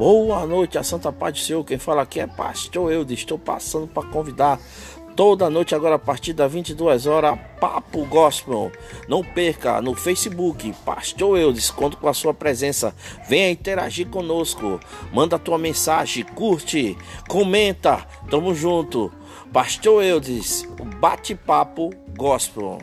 Boa noite, a Santa Paz do Senhor. Quem fala aqui é Pastor Eudes. Estou passando para convidar toda noite agora a partir das 22 horas Papo Gospel. Não perca no Facebook Pastor Eudes. Conto com a sua presença. Venha interagir conosco. Manda a tua mensagem, curte, comenta. Tamo junto. Pastor Eudes, bate-papo Gospel.